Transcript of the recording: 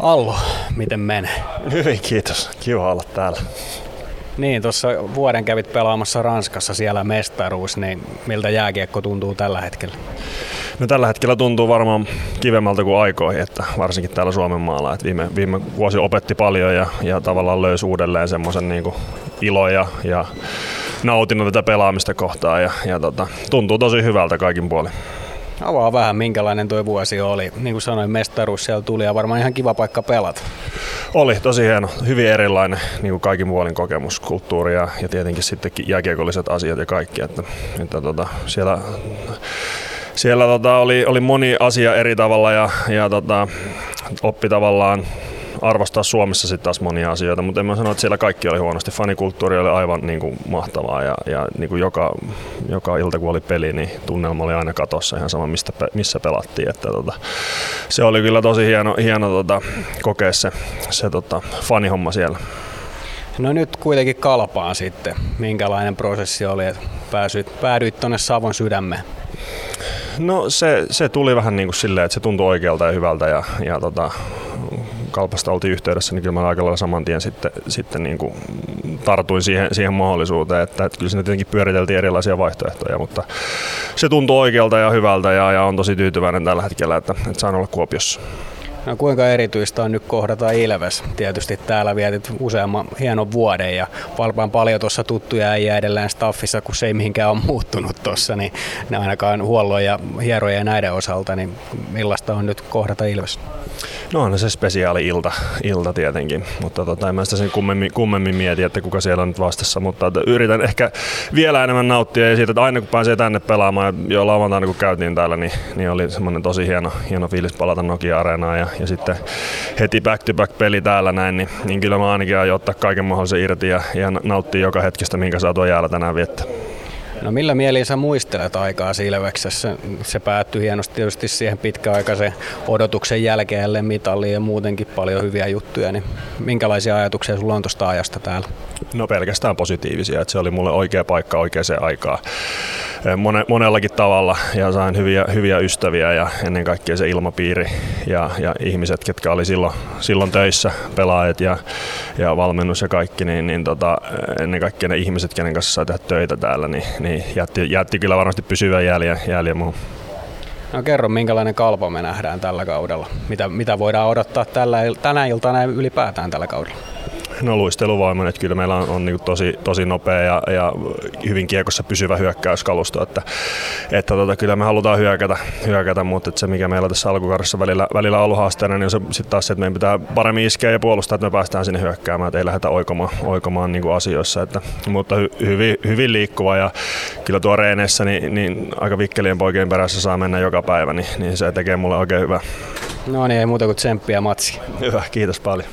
Allo, miten menee? Hyvin, kiitos. Kiva olla täällä. Niin, tuossa vuoden kävit pelaamassa Ranskassa siellä mestaruus, niin miltä jääkiekko tuntuu tällä hetkellä? No tällä hetkellä tuntuu varmaan kivemmältä kuin aikoihin, että varsinkin täällä Suomen maalla. Että viime, viime vuosi opetti paljon ja, ja tavallaan löysi uudelleen semmoisen niin ilo ja, ja nautinnon tätä pelaamista kohtaan ja, ja tota, tuntuu tosi hyvältä kaikin puolin. Avaa vähän, minkälainen tuo vuosi oli. Niin kuin sanoin, mestaruus siellä tuli ja varmaan ihan kiva paikka pelata. Oli tosi hieno, hyvin erilainen niin kuin kaikin puolin kokemus, kulttuuri ja, ja tietenkin sitten jääkiekolliset asiat ja kaikki. Että, että tota, siellä siellä tota, oli, oli moni asia eri tavalla ja, ja tota, oppi tavallaan arvostaa Suomessa sitten taas monia asioita, mutta en mä sano, että siellä kaikki oli huonosti. Fanikulttuuri oli aivan niin kuin, mahtavaa ja, ja niin kuin joka, joka ilta kun oli peli, niin tunnelma oli aina katossa ihan sama mistä, missä pelattiin. Että, tota, se oli kyllä tosi hieno, hieno tota, kokea se, se tota, fanihomma siellä. No nyt kuitenkin kalpaan sitten. Minkälainen prosessi oli, että pääsyit, päädyit tuonne Savon sydämeen? No se, se tuli vähän niin kuin silleen, että se tuntui oikealta ja hyvältä ja, ja tota, kalpasta oltiin yhteydessä, niin kyllä mä aika lailla saman tien sitten, sitten niin kuin tartuin siihen, siihen mahdollisuuteen, että, että kyllä siinä tietenkin pyöriteltiin erilaisia vaihtoehtoja, mutta se tuntui oikealta ja hyvältä ja, ja on tosi tyytyväinen tällä hetkellä, että, että saan olla Kuopiossa. No kuinka erityistä on nyt kohdata Ilves? Tietysti täällä vietit useamman hienon vuoden ja valpaan paljon tuossa tuttuja ei edelleen staffissa, kun se ei mihinkään ole muuttunut tuossa, niin ne ainakaan huollon ja hierojen ja näiden osalta, niin millaista on nyt kohdata Ilves? No on se spesiaali ilta, ilta tietenkin, mutta tota, en mä sitä sen kummemmin, kummemmin mieti, että kuka siellä on nyt vastassa, mutta yritän ehkä vielä enemmän nauttia ja siitä, että aina kun pääsee tänne pelaamaan, jo lauantaina kun käytiin täällä, niin, niin oli semmoinen tosi hieno, hieno fiilis palata Nokia-areenaan ja, ja sitten heti back-to-back peli täällä näin, niin, niin kyllä mä ainakin aion ottaa kaiken mahdollisen irti ja, ja nauttia joka hetkestä, minkä saa tuo jäällä tänään viettää. No millä mieliin sä muistelet aikaa Silveksessä? Se päättyi hienosti tietysti siihen pitkäaikaisen odotuksen jälkeen mitalliin ja muutenkin paljon hyviä juttuja. Niin minkälaisia ajatuksia sulla on tuosta ajasta täällä? No pelkästään positiivisia, että se oli mulle oikea paikka oikeaan aikaan mone, monellakin tavalla ja sain hyviä, hyviä ystäviä ja ennen kaikkea se ilmapiiri ja, ja ihmiset, ketkä oli silloin, silloin töissä, pelaajat ja, ja valmennus ja kaikki, niin, niin tota, ennen kaikkea ne ihmiset, kenen kanssa sai tehdä töitä täällä, niin, niin jätti, jätti kyllä varmasti pysyvän jäljen, jäljen muuhun. No kerro, minkälainen kalpo me nähdään tällä kaudella? Mitä, mitä voidaan odottaa tällä, tänä iltana ylipäätään tällä kaudella? No luisteluvoiman, että kyllä meillä on, on niin tosi, tosi nopea ja, ja, hyvin kiekossa pysyvä hyökkäyskalusto, että, että tota, kyllä me halutaan hyökätä, hyökätä mutta että se mikä meillä tässä alkukaudessa välillä, välillä on ollut haasteena, niin on se sitten taas se, että meidän pitää paremmin iskeä ja puolustaa, että me päästään sinne hyökkäämään, että ei lähdetä oikomaan, oikomaan niin kuin asioissa, että, mutta hy, hyvin, hyvin liikkuva ja kyllä tuo reeneissä niin, niin aika vikkelien poikien perässä saa mennä joka päivä, niin, niin se tekee mulle oikein hyvää. No niin, ei muuta kuin tsemppiä matsi. Hyvä, kiitos paljon.